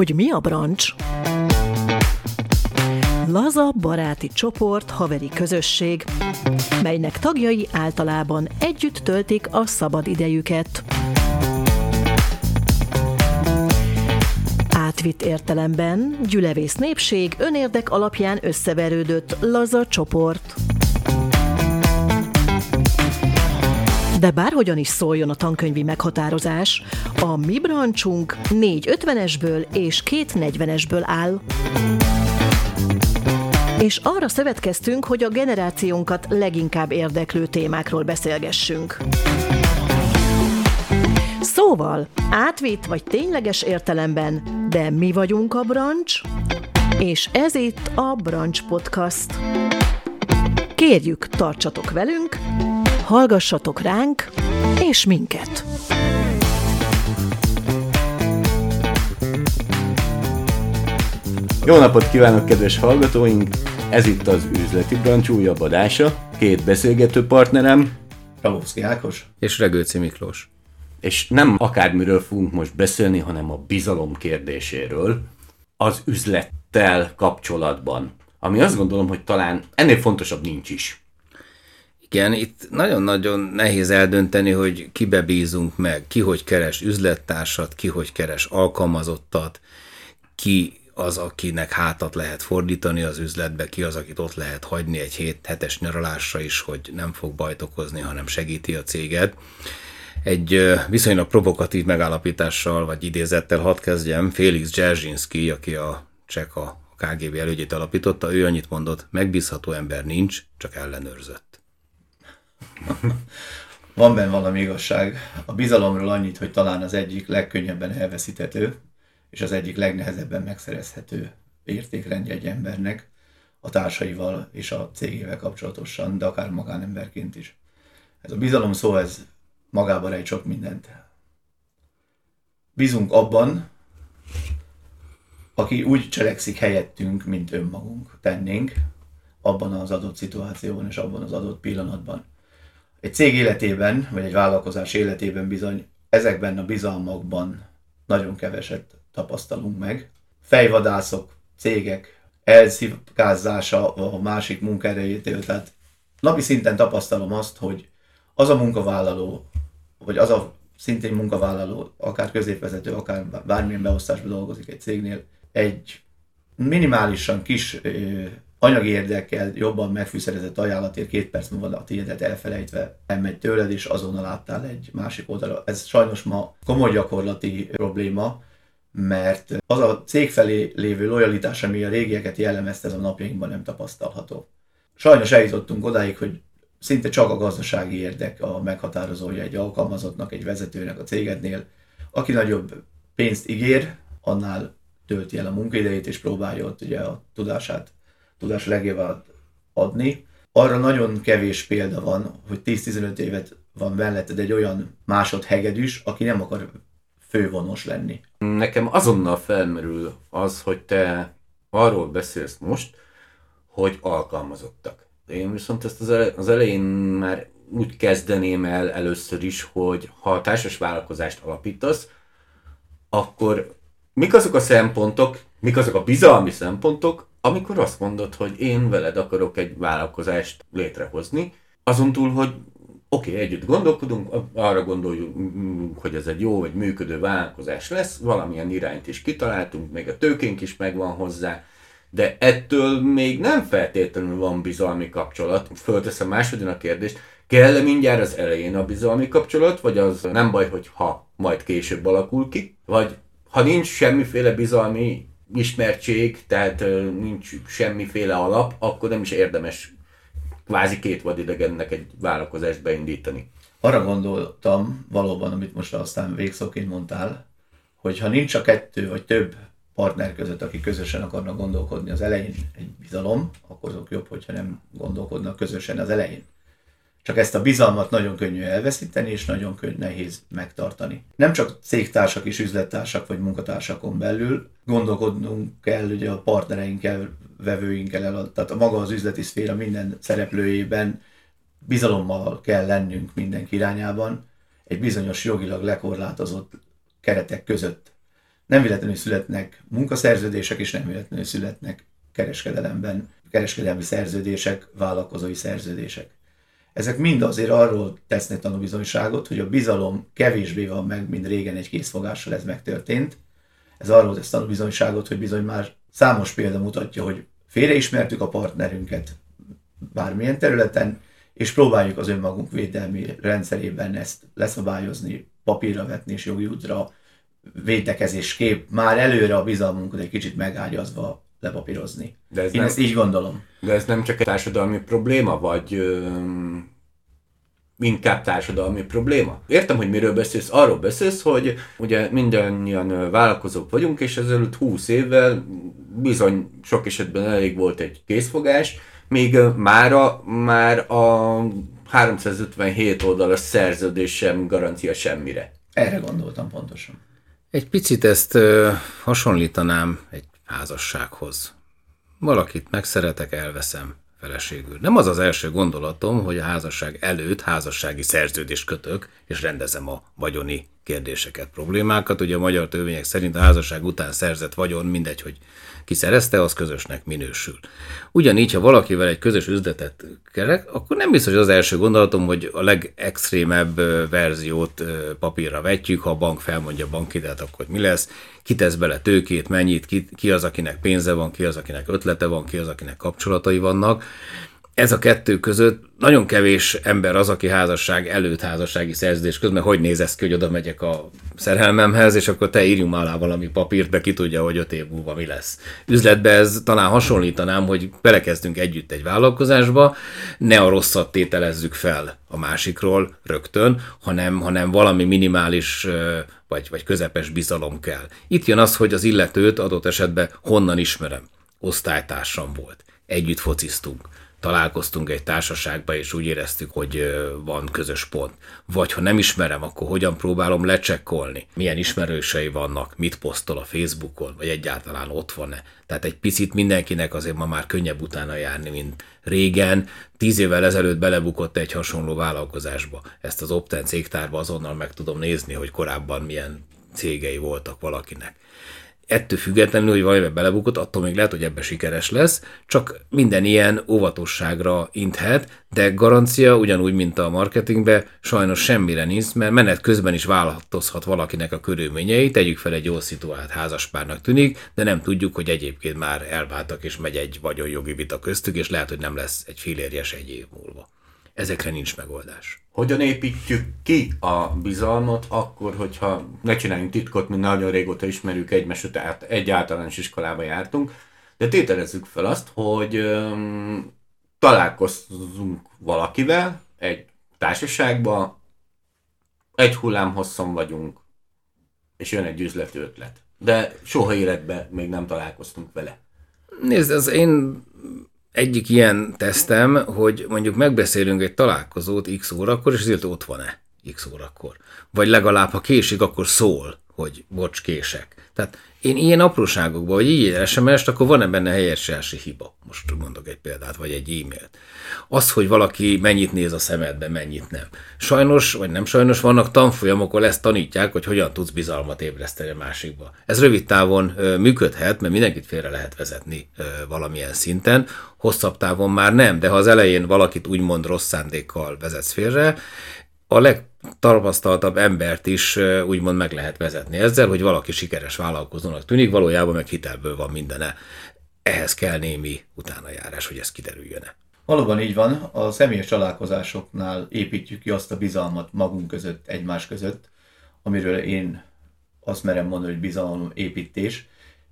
hogy mi a brancs? Laza baráti csoport, haveri közösség, melynek tagjai általában együtt töltik a szabad idejüket. Átvitt értelemben gyülevész népség önérdek alapján összeverődött laza csoport. De bárhogyan is szóljon a tankönyvi meghatározás, a mi brancsunk négy 50-esből és két 40-esből áll. És arra szövetkeztünk, hogy a generációnkat leginkább érdeklő témákról beszélgessünk. Szóval, átvitt vagy tényleges értelemben, de mi vagyunk a brancs, és ez itt a Brancs Podcast. Kérjük, tartsatok velünk, hallgassatok ránk és minket! Jó napot kívánok, kedves hallgatóink! Ez itt az Üzleti Brancs újabb adása. Két beszélgető partnerem. Ravovszki Ákos. És Regőci Miklós. És nem akármiről fogunk most beszélni, hanem a bizalom kérdéséről az üzlettel kapcsolatban. Ami azt gondolom, hogy talán ennél fontosabb nincs is. Igen, itt nagyon-nagyon nehéz eldönteni, hogy kibe bízunk meg, ki hogy keres üzlettársat, ki hogy keres alkalmazottat, ki az, akinek hátat lehet fordítani az üzletbe, ki az, akit ott lehet hagyni egy hét hetes nyaralásra is, hogy nem fog bajt okozni, hanem segíti a céget. Egy viszonylag provokatív megállapítással, vagy idézettel hadd kezdjem, Félix Dzerzsinski, aki a Csek a KGB elődjét alapította, ő annyit mondott, megbízható ember nincs, csak ellenőrzött. Van benne valami igazság. A bizalomról annyit, hogy talán az egyik legkönnyebben elveszíthető, és az egyik legnehezebben megszerezhető értékrendje egy embernek a társaival és a cégével kapcsolatosan, de akár magánemberként is. Ez a bizalom szó, ez magában egy sok mindent. Bízunk abban, aki úgy cselekszik helyettünk, mint önmagunk tennénk, abban az adott szituációban és abban az adott pillanatban. Egy cég életében, vagy egy vállalkozás életében bizony ezekben a bizalmakban nagyon keveset tapasztalunk meg. Fejvadászok, cégek elszívkázása a másik munkaerejétől, tehát napi szinten tapasztalom azt, hogy az a munkavállaló, vagy az a szintén munkavállaló, akár középvezető, akár bármilyen beosztásban dolgozik egy cégnél, egy minimálisan kis anyagi érdekkel jobban megfűszerezett ajánlatért két perc múlva a tiédet elfelejtve elmegy tőled, és azonnal láttál egy másik oldalra. Ez sajnos ma komoly gyakorlati probléma, mert az a cég felé lévő lojalitás, ami a régieket jellemezte, ez a napjainkban nem tapasztalható. Sajnos eljutottunk odáig, hogy szinte csak a gazdasági érdek a meghatározója egy alkalmazottnak, egy vezetőnek a cégednél. Aki nagyobb pénzt ígér, annál tölti el a munkaidejét, és próbálja ott ugye a tudását, tudás legjobbát adni. Arra nagyon kevés példa van, hogy 10-15 évet van melletted egy olyan másodhegedűs, aki nem akar fővonos lenni. Nekem azonnal felmerül az, hogy te arról beszélsz most, hogy alkalmazottak. Én viszont ezt az elején már úgy kezdeném el először is, hogy ha társas vállalkozást alapítasz, akkor mik azok a szempontok, mik azok a bizalmi szempontok, amikor azt mondod, hogy én veled akarok egy vállalkozást létrehozni, azon túl, hogy oké, okay, együtt gondolkodunk, arra gondoljuk, hogy ez egy jó vagy működő vállalkozás lesz, valamilyen irányt is kitaláltunk, még a tőkénk is megvan hozzá, de ettől még nem feltétlenül van bizalmi kapcsolat. Fölteszem másodin a kérdést, kell -e mindjárt az elején a bizalmi kapcsolat, vagy az nem baj, hogy ha majd később alakul ki, vagy ha nincs semmiféle bizalmi ismertség, tehát nincs semmiféle alap, akkor nem is érdemes kvázi két vadidegennek egy vállalkozást beindítani. Arra gondoltam valóban, amit most aztán végszóként mondtál, hogy ha nincs a kettő vagy több partner között, akik közösen akarnak gondolkodni az elején egy bizalom, akkor azok jobb, hogyha nem gondolkodnak közösen az elején. Csak ezt a bizalmat nagyon könnyű elveszíteni, és nagyon könnyű nehéz megtartani. Nem csak cégtársak és üzlettársak vagy munkatársakon belül gondolkodnunk kell ugye a partnereinkkel, vevőinkkel, tehát a maga az üzleti szféra minden szereplőjében bizalommal kell lennünk mindenki irányában, egy bizonyos jogilag lekorlátozott keretek között. nem véletlenül születnek munkaszerződések, és nem véletlenül születnek kereskedelemben, kereskedelmi szerződések, vállalkozói szerződések. Ezek mind azért arról tesznek tanúbizonyságot, hogy a bizalom kevésbé van meg, mint régen egy készfogással ez megtörtént. Ez arról tesz tanúbizonyságot, hogy bizony már számos példa mutatja, hogy félreismertük a partnerünket bármilyen területen, és próbáljuk az önmagunk védelmi rendszerében ezt leszabályozni, papírra vetni és jogi útra védekezésképp már előre a bizalmunkat egy kicsit megágyazva lepapírozni. De ez Én nem, ezt így gondolom. De ez nem csak egy társadalmi probléma, vagy ö, inkább társadalmi probléma? Értem, hogy miről beszélsz. Arról beszélsz, hogy ugye mindannyian vállalkozók vagyunk, és ezelőtt 20 évvel bizony sok esetben elég volt egy készfogás, még mára már a 357 oldalas szerződés sem garancia semmire. Erre gondoltam pontosan. Egy picit ezt ö, hasonlítanám egy házassághoz. Valakit megszeretek, elveszem feleségül. Nem az az első gondolatom, hogy a házasság előtt házassági szerződést kötök, és rendezem a vagyoni kérdéseket, problémákat. Ugye a magyar törvények szerint a házasság után szerzett vagyon, mindegy, hogy ki szerezte, az közösnek minősül. Ugyanígy, ha valakivel egy közös üzletet kerek, akkor nem biztos az első gondolatom, hogy a legextrémebb verziót papírra vetjük, ha a bank felmondja a bankidet, akkor mi lesz, ki tesz bele tőkét, mennyit, ki, ki az, akinek pénze van, ki az, akinek ötlete van, ki az, akinek kapcsolatai vannak ez a kettő között nagyon kevés ember az, aki házasság előtt házassági szerződés közben, hogy néz ez ki, hogy oda megyek a szerelmemhez, és akkor te írjunk alá valami papírt, de ki tudja, hogy öt év múlva mi lesz. Üzletbe ez talán hasonlítanám, hogy belekezdünk együtt egy vállalkozásba, ne a rosszat tételezzük fel a másikról rögtön, hanem, hanem valami minimális vagy, vagy közepes bizalom kell. Itt jön az, hogy az illetőt adott esetben honnan ismerem. Osztálytársam volt. Együtt fociztunk találkoztunk egy társaságba, és úgy éreztük, hogy van közös pont. Vagy ha nem ismerem, akkor hogyan próbálom lecsekkolni, milyen ismerősei vannak, mit posztol a Facebookon, vagy egyáltalán ott van-e. Tehát egy picit mindenkinek azért ma már könnyebb utána járni, mint régen. Tíz évvel ezelőtt belebukott egy hasonló vállalkozásba. Ezt az Opten cégtárba azonnal meg tudom nézni, hogy korábban milyen cégei voltak valakinek ettől függetlenül, hogy valamivel belebukott, attól még lehet, hogy ebbe sikeres lesz, csak minden ilyen óvatosságra inthet, de garancia ugyanúgy, mint a marketingbe, sajnos semmire nincs, mert menet közben is változhat valakinek a körülményei, tegyük fel egy jól szituált házaspárnak tűnik, de nem tudjuk, hogy egyébként már elváltak és megy egy vagyonjogi vita köztük, és lehet, hogy nem lesz egy filérjes egy év múlva. Ezekre nincs megoldás. Hogyan építjük ki a bizalmat akkor, hogyha ne csináljunk titkot, mint nagyon régóta ismerjük egymást, tehát egy általános iskolába jártunk, de tételezzük fel azt, hogy találkozunk valakivel egy társaságba, egy hullám hosszon vagyunk, és jön egy üzleti ötlet. De soha életben még nem találkoztunk vele. Nézd, az én egyik ilyen tesztem, hogy mondjuk megbeszélünk egy találkozót x órakor, és azért ott van-e x órakor. Vagy legalább, ha késik, akkor szól, hogy bocs, kések. Tehát én ilyen apróságokban, vagy így SMS-t, akkor van-e benne helyesírási hiba? Most mondok egy példát, vagy egy e-mailt. Az, hogy valaki mennyit néz a szemedbe, mennyit nem. Sajnos, vagy nem sajnos, vannak tanfolyamok, ahol ezt tanítják, hogy hogyan tudsz bizalmat ébreszteni a másikba. Ez rövid távon működhet, mert mindenkit félre lehet vezetni valamilyen szinten, hosszabb távon már nem, de ha az elején valakit úgymond rossz szándékkal vezetsz félre, a legtapasztaltabb embert is úgymond meg lehet vezetni ezzel, hogy valaki sikeres vállalkozónak tűnik, valójában meg hitelből van mindene. Ehhez kell némi utánajárás, hogy ez kiderüljön-e. Valóban így van, a személyes találkozásoknál építjük ki azt a bizalmat magunk között, egymás között, amiről én azt merem mondani, hogy bizalom építés,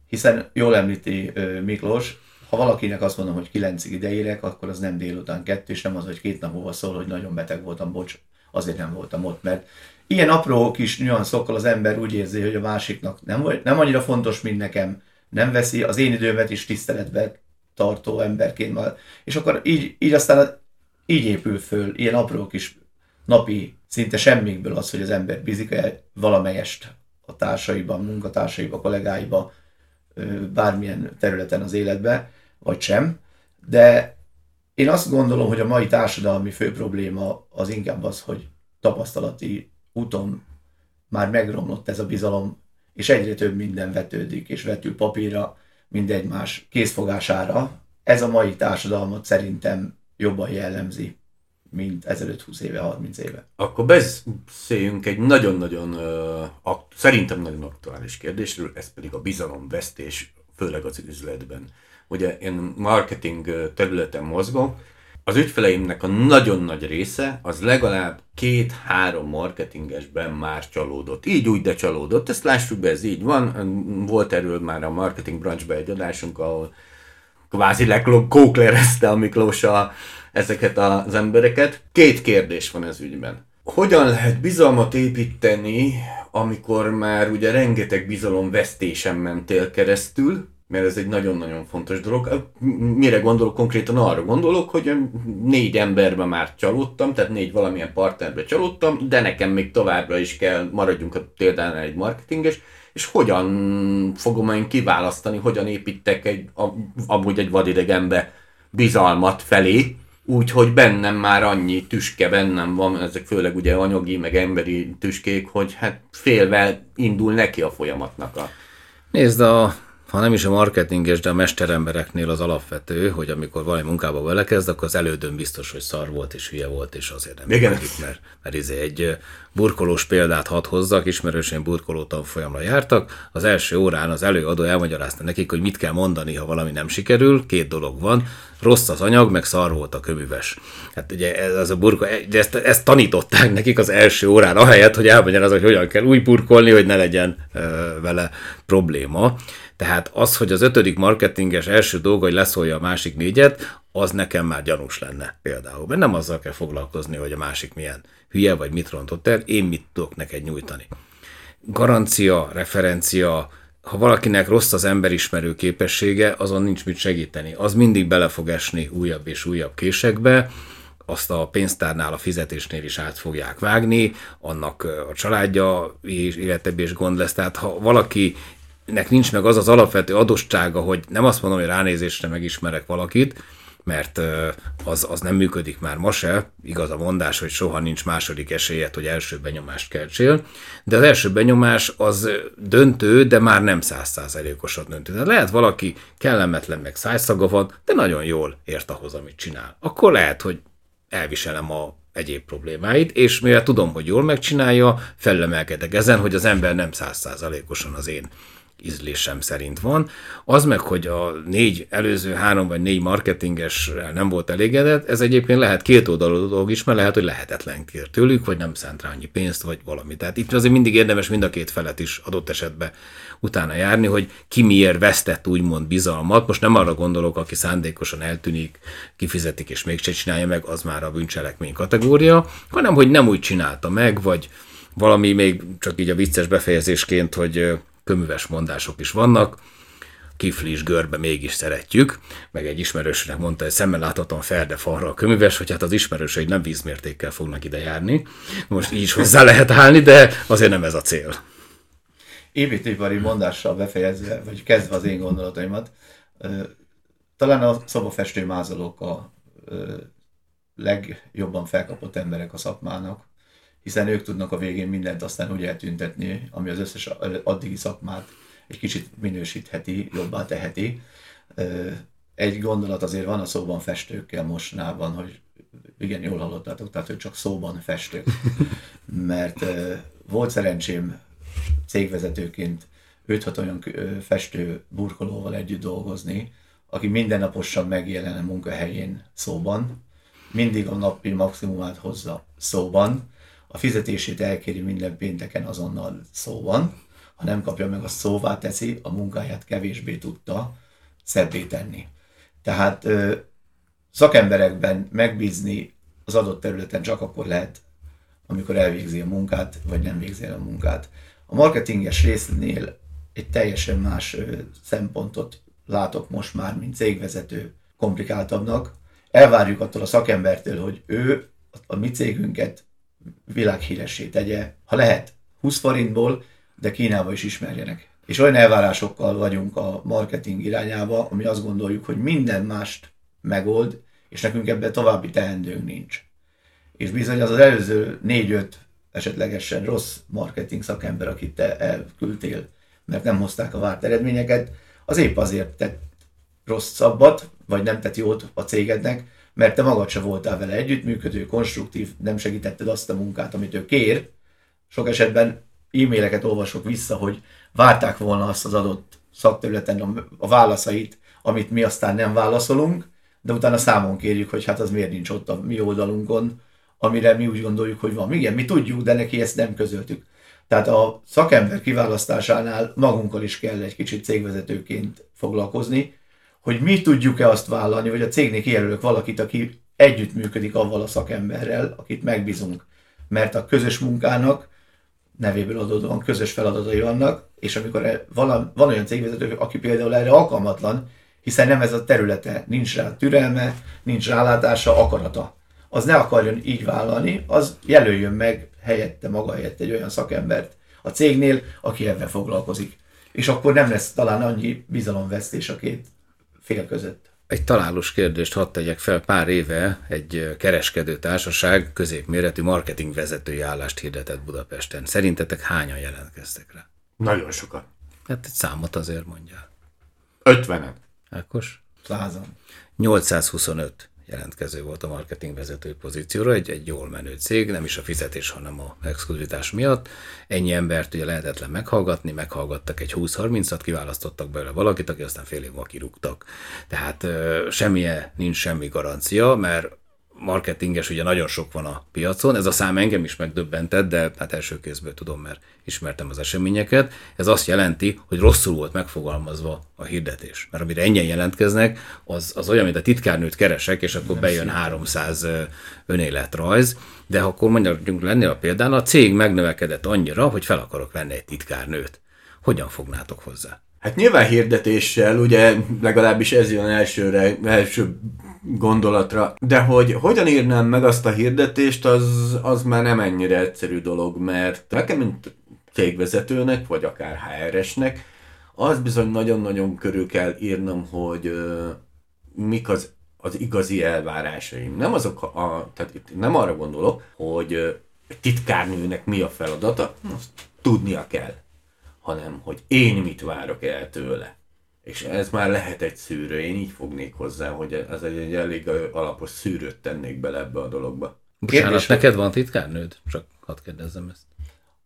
hiszen jól említi Miklós, ha valakinek azt mondom, hogy kilencig ideérek, akkor az nem délután kettő, és nem az, hogy két nap múlva szól, hogy nagyon beteg voltam, bocs, azért nem voltam ott, mert ilyen apró kis nüanszokkal az ember úgy érzi, hogy a másiknak nem, nem annyira fontos, mint nekem, nem veszi az én időmet is tiszteletbe tartó emberként. És akkor így, így aztán így épül föl, ilyen apró kis napi, szinte semmikből az, hogy az ember bízik -e valamelyest a társaiban, munkatársaiban, kollégáiba, bármilyen területen az életbe, vagy sem. De én azt gondolom, hogy a mai társadalmi fő probléma az inkább az, hogy tapasztalati úton már megromlott ez a bizalom és egyre több minden vetődik, és vetül papírra, mindegy más készfogására. Ez a mai társadalmat szerintem jobban jellemzi, mint ezelőtt 20 éve, 30 éve. Akkor beszéljünk egy nagyon-nagyon, szerintem nagyon aktuális kérdésről, ez pedig a bizalomvesztés, főleg az üzletben. Ugye én marketing területen mozgok, az ügyfeleimnek a nagyon nagy része az legalább két-három marketingesben már csalódott. Így úgy, de csalódott. Ezt lássuk be, ez így van. Volt erről már a marketing branchban egy adásunk, ahol kvázi lekóklerezte a Miklós a, ezeket az embereket. Két kérdés van ez ügyben. Hogyan lehet bizalmat építeni, amikor már ugye rengeteg bizalom vesztésen mentél keresztül, mert ez egy nagyon-nagyon fontos dolog. Mire gondolok konkrétan? Arra gondolok, hogy négy emberben már csalódtam, tehát négy valamilyen partnerbe csalódtam, de nekem még továbbra is kell, maradjunk a példánál egy marketinges, és hogyan fogom én kiválasztani, hogyan építek egy, amúgy egy vadidegenbe bizalmat felé, úgyhogy bennem már annyi tüske bennem van, ezek főleg ugye anyagi, meg emberi tüskék, hogy hát félve indul neki a folyamatnak a... Nézd, a ha nem is a marketinges, de a mesterembereknél az alapvető, hogy amikor valami munkába belekezd, akkor az elődön biztos, hogy szar volt és hülye volt, és azért nem Igen. Működik, mert, mert izé egy burkolós példát hadd hozzak, ismerősen burkoló tanfolyamra jártak. Az első órán az előadó elmagyarázta nekik, hogy mit kell mondani, ha valami nem sikerül. Két dolog van, rossz az anyag, meg szar volt a köműves. Hát ugye ez, az a burko, de ezt, ezt, tanították nekik az első órán, ahelyett, hogy elmagyarázok, hogy hogyan kell úgy burkolni, hogy ne legyen ö, vele probléma. Tehát az, hogy az ötödik marketinges első dolga, hogy leszólja a másik négyet, az nekem már gyanús lenne például. Mert nem azzal kell foglalkozni, hogy a másik milyen hülye, vagy mit rontott el, én mit tudok neked nyújtani. Garancia, referencia, ha valakinek rossz az emberismerő képessége, azon nincs mit segíteni. Az mindig bele fog esni újabb és újabb késekbe, azt a pénztárnál, a fizetésnél is át fogják vágni, annak a családja és életebb és gond lesz. Tehát ha valaki nek nincs meg az az alapvető adossága, hogy nem azt mondom, hogy ránézésre megismerek valakit, mert az, az nem működik már ma se, igaz a mondás, hogy soha nincs második esélyed, hogy első benyomást keltsél, de az első benyomás az döntő, de már nem százszázalékosan döntő. Tehát lehet valaki kellemetlen, meg szájszaga van, de nagyon jól ért ahhoz, amit csinál. Akkor lehet, hogy elviselem a egyéb problémáit, és mivel tudom, hogy jól megcsinálja, fellemelkedek ezen, hogy az ember nem százszázalékosan az én ízlésem szerint van. Az meg, hogy a négy előző három vagy négy marketinges nem volt elégedett, ez egyébként lehet két oldalú dolog is, mert lehet, hogy lehetetlen kér tőlük, vagy nem szánt rá annyi pénzt, vagy valami. Tehát itt azért mindig érdemes mind a két felet is adott esetben utána járni, hogy ki miért vesztett úgymond bizalmat. Most nem arra gondolok, aki szándékosan eltűnik, kifizetik és mégse csinálja meg, az már a bűncselekmény kategória, hanem hogy nem úgy csinálta meg, vagy valami még csak így a vicces befejezésként, hogy köműves mondások is vannak, kiflis görbe mégis szeretjük, meg egy ismerősnek mondta, hogy szemmel láthatóan ferde falra a köműves, hogy hát az ismerősei nem vízmértékkel fognak ide járni. Most így is hozzá lehet állni, de azért nem ez a cél. Építőipari mondással befejezve, vagy kezdve az én gondolataimat, talán a szobafestő mázolók a legjobban felkapott emberek a szakmának, hiszen ők tudnak a végén mindent aztán úgy eltüntetni, ami az összes addigi szakmát egy kicsit minősítheti, jobbá teheti. Egy gondolat azért van a szóban festőkkel mostanában, hogy igen, jól hallottátok, tehát hogy csak szóban festők. Mert volt szerencsém cégvezetőként 5 olyan festő burkolóval együtt dolgozni, aki mindennaposan megjelen a munkahelyén szóban, mindig a napi maximumát hozza szóban, a fizetését elkéri minden pénteken azonnal szóban, ha nem kapja meg, a szóvá teszi, a munkáját kevésbé tudta szebbé tenni. Tehát ö, szakemberekben megbízni az adott területen csak akkor lehet, amikor elvégzi a munkát, vagy nem végzi el a munkát. A marketinges résznél egy teljesen más ö, szempontot látok most már, mint cégvezető komplikáltabbnak. Elvárjuk attól a szakembertől, hogy ő a mi cégünket világhíressé tegye, ha lehet, 20 forintból, de Kínába is ismerjenek. És olyan elvárásokkal vagyunk a marketing irányába, ami azt gondoljuk, hogy minden mást megold, és nekünk ebben további teendőnk nincs. És bizony az az előző 4-5 esetlegesen rossz marketing szakember, akit te elküldtél mert nem hozták a várt eredményeket, az épp azért tett rosszabbat, vagy nem tett jót a cégednek, mert te magad se voltál vele együttműködő, konstruktív, nem segítetted azt a munkát, amit ő kér. Sok esetben e-maileket olvasok vissza, hogy várták volna azt az adott szakterületen a válaszait, amit mi aztán nem válaszolunk, de utána számon kérjük, hogy hát az miért nincs ott a mi oldalunkon, amire mi úgy gondoljuk, hogy van. Igen, mi tudjuk, de neki ezt nem közöltük. Tehát a szakember kiválasztásánál magunkkal is kell egy kicsit cégvezetőként foglalkozni, hogy mi tudjuk-e azt vállalni, vagy a cégnél kijelölök valakit, aki együttműködik avval a szakemberrel, akit megbízunk. Mert a közös munkának nevéből adódóan közös feladatai vannak, és amikor e- van, van olyan cégvezető, aki például erre alkalmatlan, hiszen nem ez a területe, nincs rá türelme, nincs rálátása, akarata. Az ne akarjon így vállalni, az jelöljön meg helyette, maga helyett egy olyan szakembert a cégnél, aki ebben foglalkozik. És akkor nem lesz talán annyi bizalomvesztés a két fél között. Egy találós kérdést hadd tegyek fel. Pár éve egy kereskedő társaság középméretű marketing vezetői állást hirdetett Budapesten. Szerintetek hányan jelentkeztek rá? Nagyon sokan. Hát egy számot azért mondjál. 50-en. Ákos? Százan. 825 jelentkező volt a marketing vezető pozícióra, egy, egy jól menő cég, nem is a fizetés, hanem a exkluzitás miatt. Ennyi embert ugye lehetetlen meghallgatni, meghallgattak egy 20-30-at, kiválasztottak belőle valakit, aki aztán fél év múlva kirúgtak. Tehát semmilyen, nincs semmi garancia, mert marketinges ugye nagyon sok van a piacon, ez a szám engem is megdöbbentett, de hát első kézből tudom, mert ismertem az eseményeket. Ez azt jelenti, hogy rosszul volt megfogalmazva a hirdetés. Mert amire ennyien jelentkeznek, az, az olyan, mint a titkárnőt keresek, és akkor bejön 300 önéletrajz, de akkor mondjuk lenni a példán, a cég megnövekedett annyira, hogy fel akarok venni egy titkárnőt. Hogyan fognátok hozzá? Hát nyilván hirdetéssel, ugye legalábbis ez jön elsőre, első gondolatra, de hogy hogyan írnám meg azt a hirdetést, az, az már nem ennyire egyszerű dolog, mert nekem, mint cégvezetőnek, vagy akár HR-esnek, az bizony nagyon-nagyon körül kell írnom, hogy uh, mik az, az igazi elvárásaim. Nem azok a, tehát itt nem arra gondolok, hogy uh, titkárnőnek mi a feladata, azt tudnia kell, hanem hogy én mit várok el tőle. És ez már lehet egy szűrő, én így fognék hozzá, hogy ez egy, egy elég alapos szűrőt tennék bele ebbe a dologba. Bocsánat, Kérdés, neked van titkárnőd? Csak hadd kérdezzem ezt.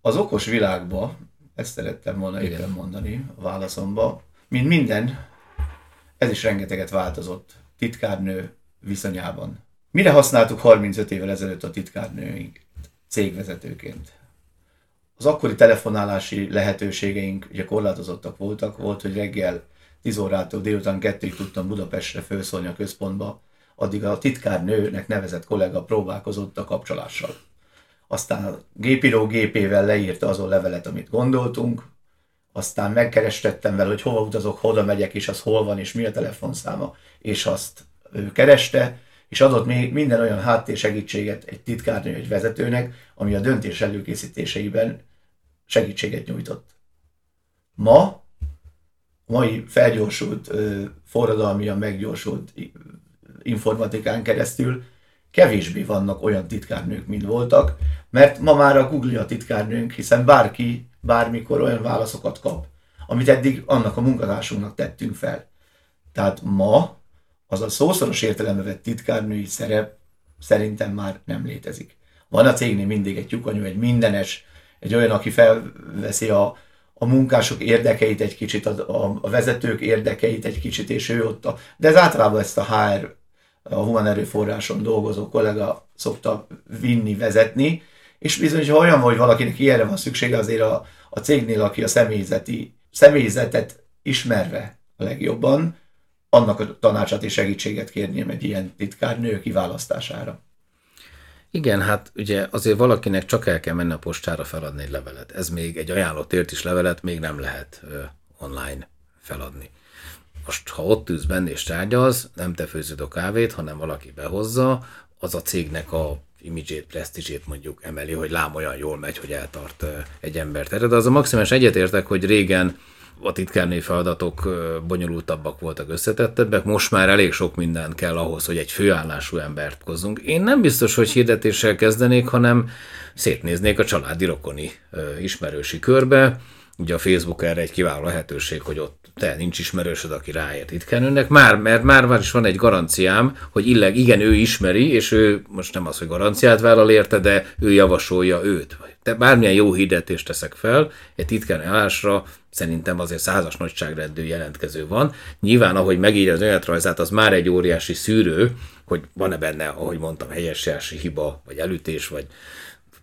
Az okos világba, ezt szerettem volna Igen. éppen mondani a válaszomba, mint minden, ez is rengeteget változott titkárnő viszonyában. Mire használtuk 35 évvel ezelőtt a titkárnőink cégvezetőként? Az akkori telefonálási lehetőségeink ugye korlátozottak voltak, volt, hogy reggel 10 órától délután kettőig tudtam Budapestre felszólni a központba, addig a titkárnőnek nevezett kollega próbálkozott a kapcsolással. Aztán a gépíró gépével leírta azon levelet, amit gondoltunk, aztán megkerestettem vele, hogy hova utazok, hova megyek, és az hol van, és mi a telefonszáma, és azt ő kereste, és adott még minden olyan háttérsegítséget egy titkárnő, egy vezetőnek, ami a döntés előkészítéseiben segítséget nyújtott. Ma mai felgyorsult, forradalmian meggyorsult informatikán keresztül kevésbé vannak olyan titkárnők, mint voltak, mert ma már a Google a titkárnőnk, hiszen bárki bármikor olyan válaszokat kap, amit eddig annak a munkatársunknak tettünk fel. Tehát ma az a szószoros értelembe vett titkárnői szerep szerintem már nem létezik. Van a cégnél mindig egy tyukanyú, egy mindenes, egy olyan, aki felveszi a, a munkások érdekeit egy kicsit, a, a, vezetők érdekeit egy kicsit, és ő ott a... De ez általában ezt a HR, a human erőforráson dolgozó kollega szokta vinni, vezetni, és bizony, ha olyan hogy valakinek ilyenre van szüksége, azért a, a cégnél, aki a személyzeti, személyzetet ismerve a legjobban, annak a tanácsát és segítséget kérném egy ilyen titkárnő kiválasztására. Igen, hát ugye azért valakinek csak el kell menni a postára feladni egy levelet. Ez még egy ajánlott is levelet még nem lehet ö, online feladni. Most, ha ott ülsz benne és tárgyalsz, nem te főzöd a kávét, hanem valaki behozza, az a cégnek a imidzsét, presztízsét mondjuk emeli, hogy lám olyan jól megy, hogy eltart egy embert. De az a maximális egyetértek, hogy régen a titkárnői feladatok bonyolultabbak voltak, összetettebbek, most már elég sok minden kell ahhoz, hogy egy főállású embert hozzunk. Én nem biztos, hogy hirdetéssel kezdenék, hanem szétnéznék a családi rokoni ismerősi körbe, ugye a Facebook erre egy kiváló lehetőség, hogy ott te nincs ismerősöd, aki ráért titkárnőnek, már, mert már, már is van egy garanciám, hogy illeg, igen, ő ismeri, és ő most nem az, hogy garanciát vállal érte, de ő javasolja őt. Te bármilyen jó hirdetést teszek fel, egy titkárnő állásra szerintem azért százas nagyságrendű jelentkező van. Nyilván, ahogy megírja az önéletrajzát, az már egy óriási szűrő, hogy van-e benne, ahogy mondtam, helyesjási hiba, vagy elütés, vagy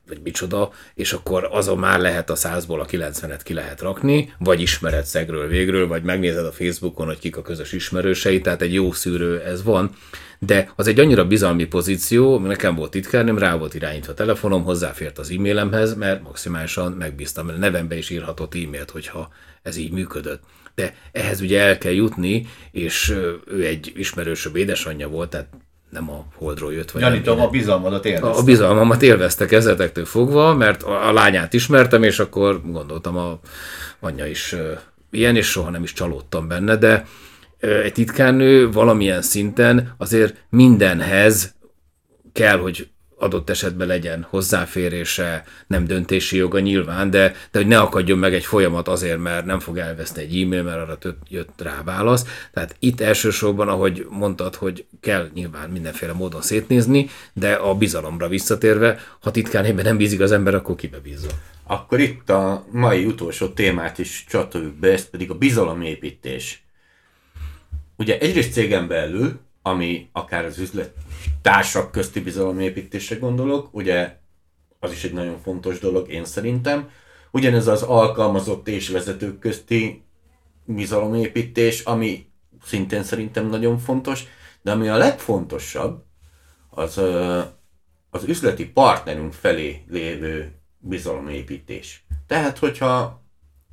vagy micsoda, és akkor azon már lehet a százból a 90-et ki lehet rakni, vagy ismered szegről végről, vagy megnézed a Facebookon, hogy kik a közös ismerősei, tehát egy jó szűrő ez van, de az egy annyira bizalmi pozíció, nekem volt titkárnőm, rá volt irányítva a telefonom, hozzáfért az e-mailemhez, mert maximálisan megbíztam, mert nevembe is írhatott e-mailt, hogyha ez így működött. De ehhez ugye el kell jutni, és ő egy ismerősöbb édesanyja volt, tehát nem a holdról jött. Vagy Gyanítom, a bizalmadat élvezte. A bizalmamat élvezte kezdetektől fogva, mert a lányát ismertem, és akkor gondoltam a anyja is ilyen, és soha nem is csalódtam benne, de egy titkárnő valamilyen szinten azért mindenhez kell, hogy adott esetben legyen hozzáférése, nem döntési joga nyilván, de, de hogy ne akadjon meg egy folyamat azért, mert nem fog elveszni egy e-mail, mert arra jött rá válasz. Tehát itt elsősorban, ahogy mondtad, hogy kell nyilván mindenféle módon szétnézni, de a bizalomra visszatérve, ha titkárnében nem bízik az ember, akkor kibe bízza. Akkor itt a mai utolsó témát is csatoljuk be, ez pedig a bizalomépítés. Ugye egyrészt cégen belül, ami akár az üzlet társak közti bizalomépítésre gondolok, ugye az is egy nagyon fontos dolog én szerintem. Ugyanez az alkalmazott és vezetők közti bizalomépítés, ami szintén szerintem nagyon fontos, de ami a legfontosabb, az az üzleti partnerünk felé lévő bizalomépítés. Tehát, hogyha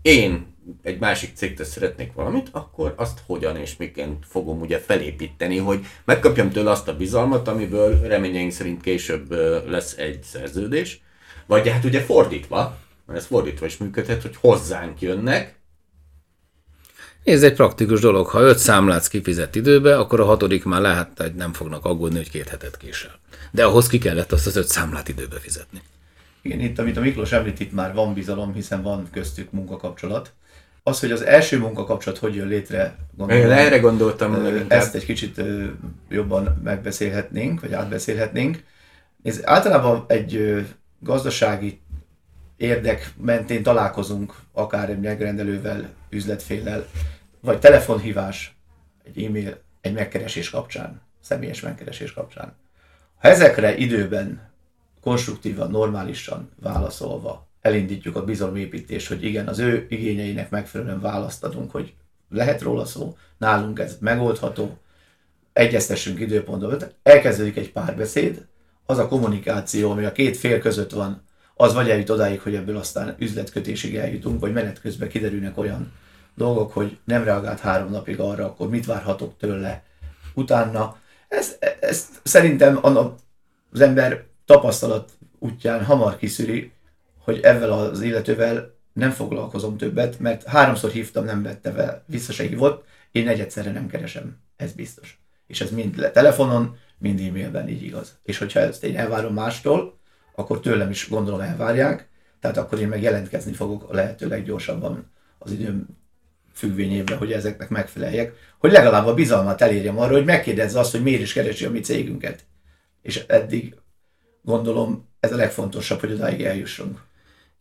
én egy másik cégtől szeretnék valamit, akkor azt hogyan és miként fogom ugye felépíteni, hogy megkapjam tőle azt a bizalmat, amiből reményeink szerint később lesz egy szerződés. Vagy hát ugye fordítva, mert ez fordítva is működhet, hogy hozzánk jönnek, ez egy praktikus dolog. Ha öt számlát kifizet időbe, akkor a hatodik már lehet, hogy nem fognak aggódni, hogy két hetet késel. De ahhoz ki kellett azt az öt számlát időbe fizetni. Igen, itt, amit a Miklós említ, itt már van bizalom, hiszen van köztük munkakapcsolat az, hogy az első munkakapcsolat hogy jön létre, gondolom, Én erre gondoltam. Ezt egy kicsit jobban megbeszélhetnénk, vagy átbeszélhetnénk. Ez általában egy gazdasági érdek mentén találkozunk akár egy megrendelővel, üzletféllel, vagy telefonhívás, egy e-mail, egy megkeresés kapcsán, személyes megkeresés kapcsán. Ha ezekre időben, konstruktívan, normálisan válaszolva elindítjuk a bizalomépítést, hogy igen, az ő igényeinek megfelelően választ adunk, hogy lehet róla szó, nálunk ez megoldható, egyeztessünk időpontot, elkezdődik egy párbeszéd, az a kommunikáció, ami a két fél között van, az vagy eljut odáig, hogy ebből aztán üzletkötésig eljutunk, vagy menet közben kiderülnek olyan dolgok, hogy nem reagált három napig arra, akkor mit várhatok tőle utána. Ez, ez szerintem az ember tapasztalat útján hamar kiszűri, hogy ezzel az illetővel nem foglalkozom többet, mert háromszor hívtam, nem vette fel, vissza se hívott, én negyedszerre nem keresem, ez biztos. És ez mind le telefonon, mind e-mailben így igaz. És hogyha ezt én elvárom mástól, akkor tőlem is gondolom elvárják, tehát akkor én meg jelentkezni fogok a lehető leggyorsabban az időm függvényében, hogy ezeknek megfeleljek, hogy legalább a bizalmat elérjem arra, hogy megkérdezze azt, hogy miért is keresi a mi cégünket. És eddig gondolom ez a legfontosabb, hogy odáig eljussunk.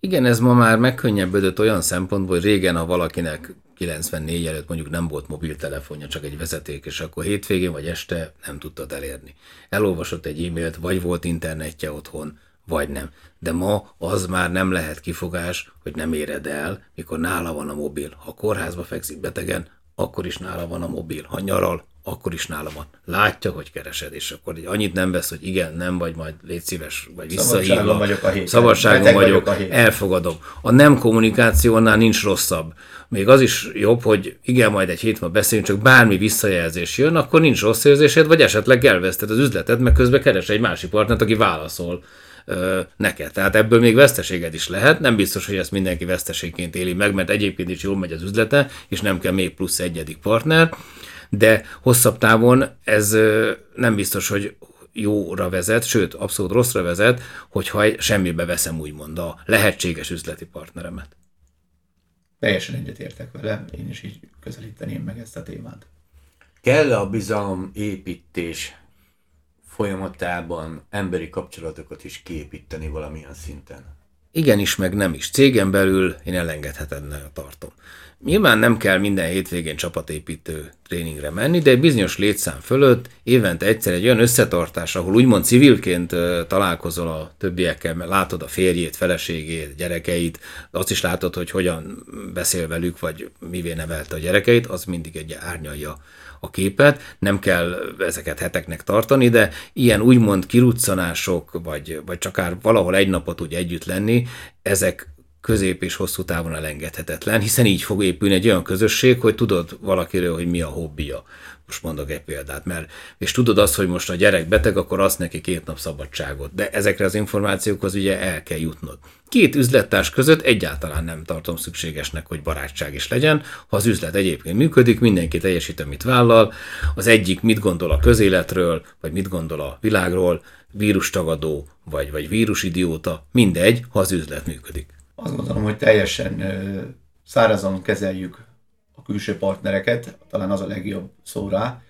Igen, ez ma már megkönnyebbödött olyan szempontból, hogy régen, ha valakinek 94 előtt mondjuk nem volt mobiltelefonja, csak egy vezeték, és akkor hétvégén vagy este nem tudtad elérni. Elolvasott egy e-mailt, vagy volt internetje otthon, vagy nem. De ma az már nem lehet kifogás, hogy nem éred el, mikor nála van a mobil. Ha kórházba fekszik betegen, akkor is nála van a mobil. Ha nyaral, akkor is nála van. Látja, hogy keresed, és akkor annyit nem vesz, hogy igen, nem vagy, majd légy szíves, vagy visszahívva. Szabadságon vagyok a. Szabadságon vagyok, vagyok a elfogadom. A nem kommunikációnál nincs rosszabb. Még az is jobb, hogy igen, majd egy hét ma beszélünk, csak bármi visszajelzés jön, akkor nincs rossz érzésed, vagy esetleg elveszted az üzletet, mert közben keres egy másik partnert, aki válaszol neked. Tehát ebből még veszteséged is lehet, nem biztos, hogy ezt mindenki veszteségként éli meg, mert egyébként is jól megy az üzlete, és nem kell még plusz egyedik partner de hosszabb távon ez nem biztos, hogy jóra vezet, sőt, abszolút rosszra vezet, hogyha semmibe veszem úgymond a lehetséges üzleti partneremet. Teljesen egyetértek vele, én is így közelíteném meg ezt a témát. Kell a bizalom építés folyamatában emberi kapcsolatokat is kiépíteni valamilyen szinten? Igenis, meg nem is. Cégen belül én elengedhetetlenül tartom. Nyilván nem kell minden hétvégén csapatépítő tréningre menni, de egy bizonyos létszám fölött évente egyszer egy olyan összetartás, ahol úgymond civilként találkozol a többiekkel, látod a férjét, feleségét, gyerekeit, azt is látod, hogy hogyan beszél velük, vagy mivé nevelte a gyerekeit, az mindig egy árnyalja a képet, nem kell ezeket heteknek tartani, de ilyen úgymond kiruccanások, vagy, vagy csak valahol egy napot úgy együtt lenni, ezek közép és hosszú távon elengedhetetlen, hiszen így fog épülni egy olyan közösség, hogy tudod valakiről, hogy mi a hobbija. Most mondok egy példát, mert és tudod azt, hogy most a gyerek beteg, akkor azt neki két nap szabadságot. De ezekre az információkhoz ugye el kell jutnod. Két üzlettárs között egyáltalán nem tartom szükségesnek, hogy barátság is legyen. Ha az üzlet egyébként működik, mindenki teljesít, amit vállal, az egyik mit gondol a közéletről, vagy mit gondol a világról, vírustagadó, vagy, vagy vírusidióta, mindegy, ha az üzlet működik azt gondolom, hogy teljesen szárazon kezeljük a külső partnereket, talán az a legjobb szó rá,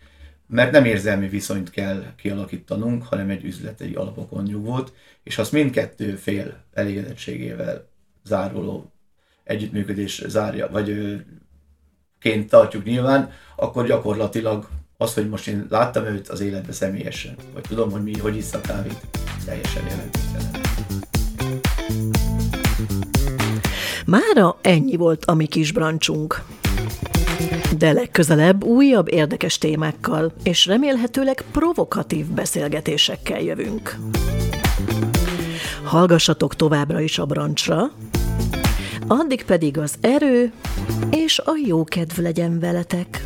mert nem érzelmi viszonyt kell kialakítanunk, hanem egy üzleti alapokon nyugodt, és azt mindkettő fél elégedettségével záruló együttműködés zárja, vagy ként tartjuk nyilván, akkor gyakorlatilag az, hogy most én láttam őt az életbe személyesen, vagy tudom, hogy mi, hogy iszak kávét, teljesen jelentéktelen. Mára ennyi volt a mi kis brancsunk. De legközelebb újabb érdekes témákkal és remélhetőleg provokatív beszélgetésekkel jövünk. Hallgassatok továbbra is a brancsra, addig pedig az erő és a jó kedv legyen veletek.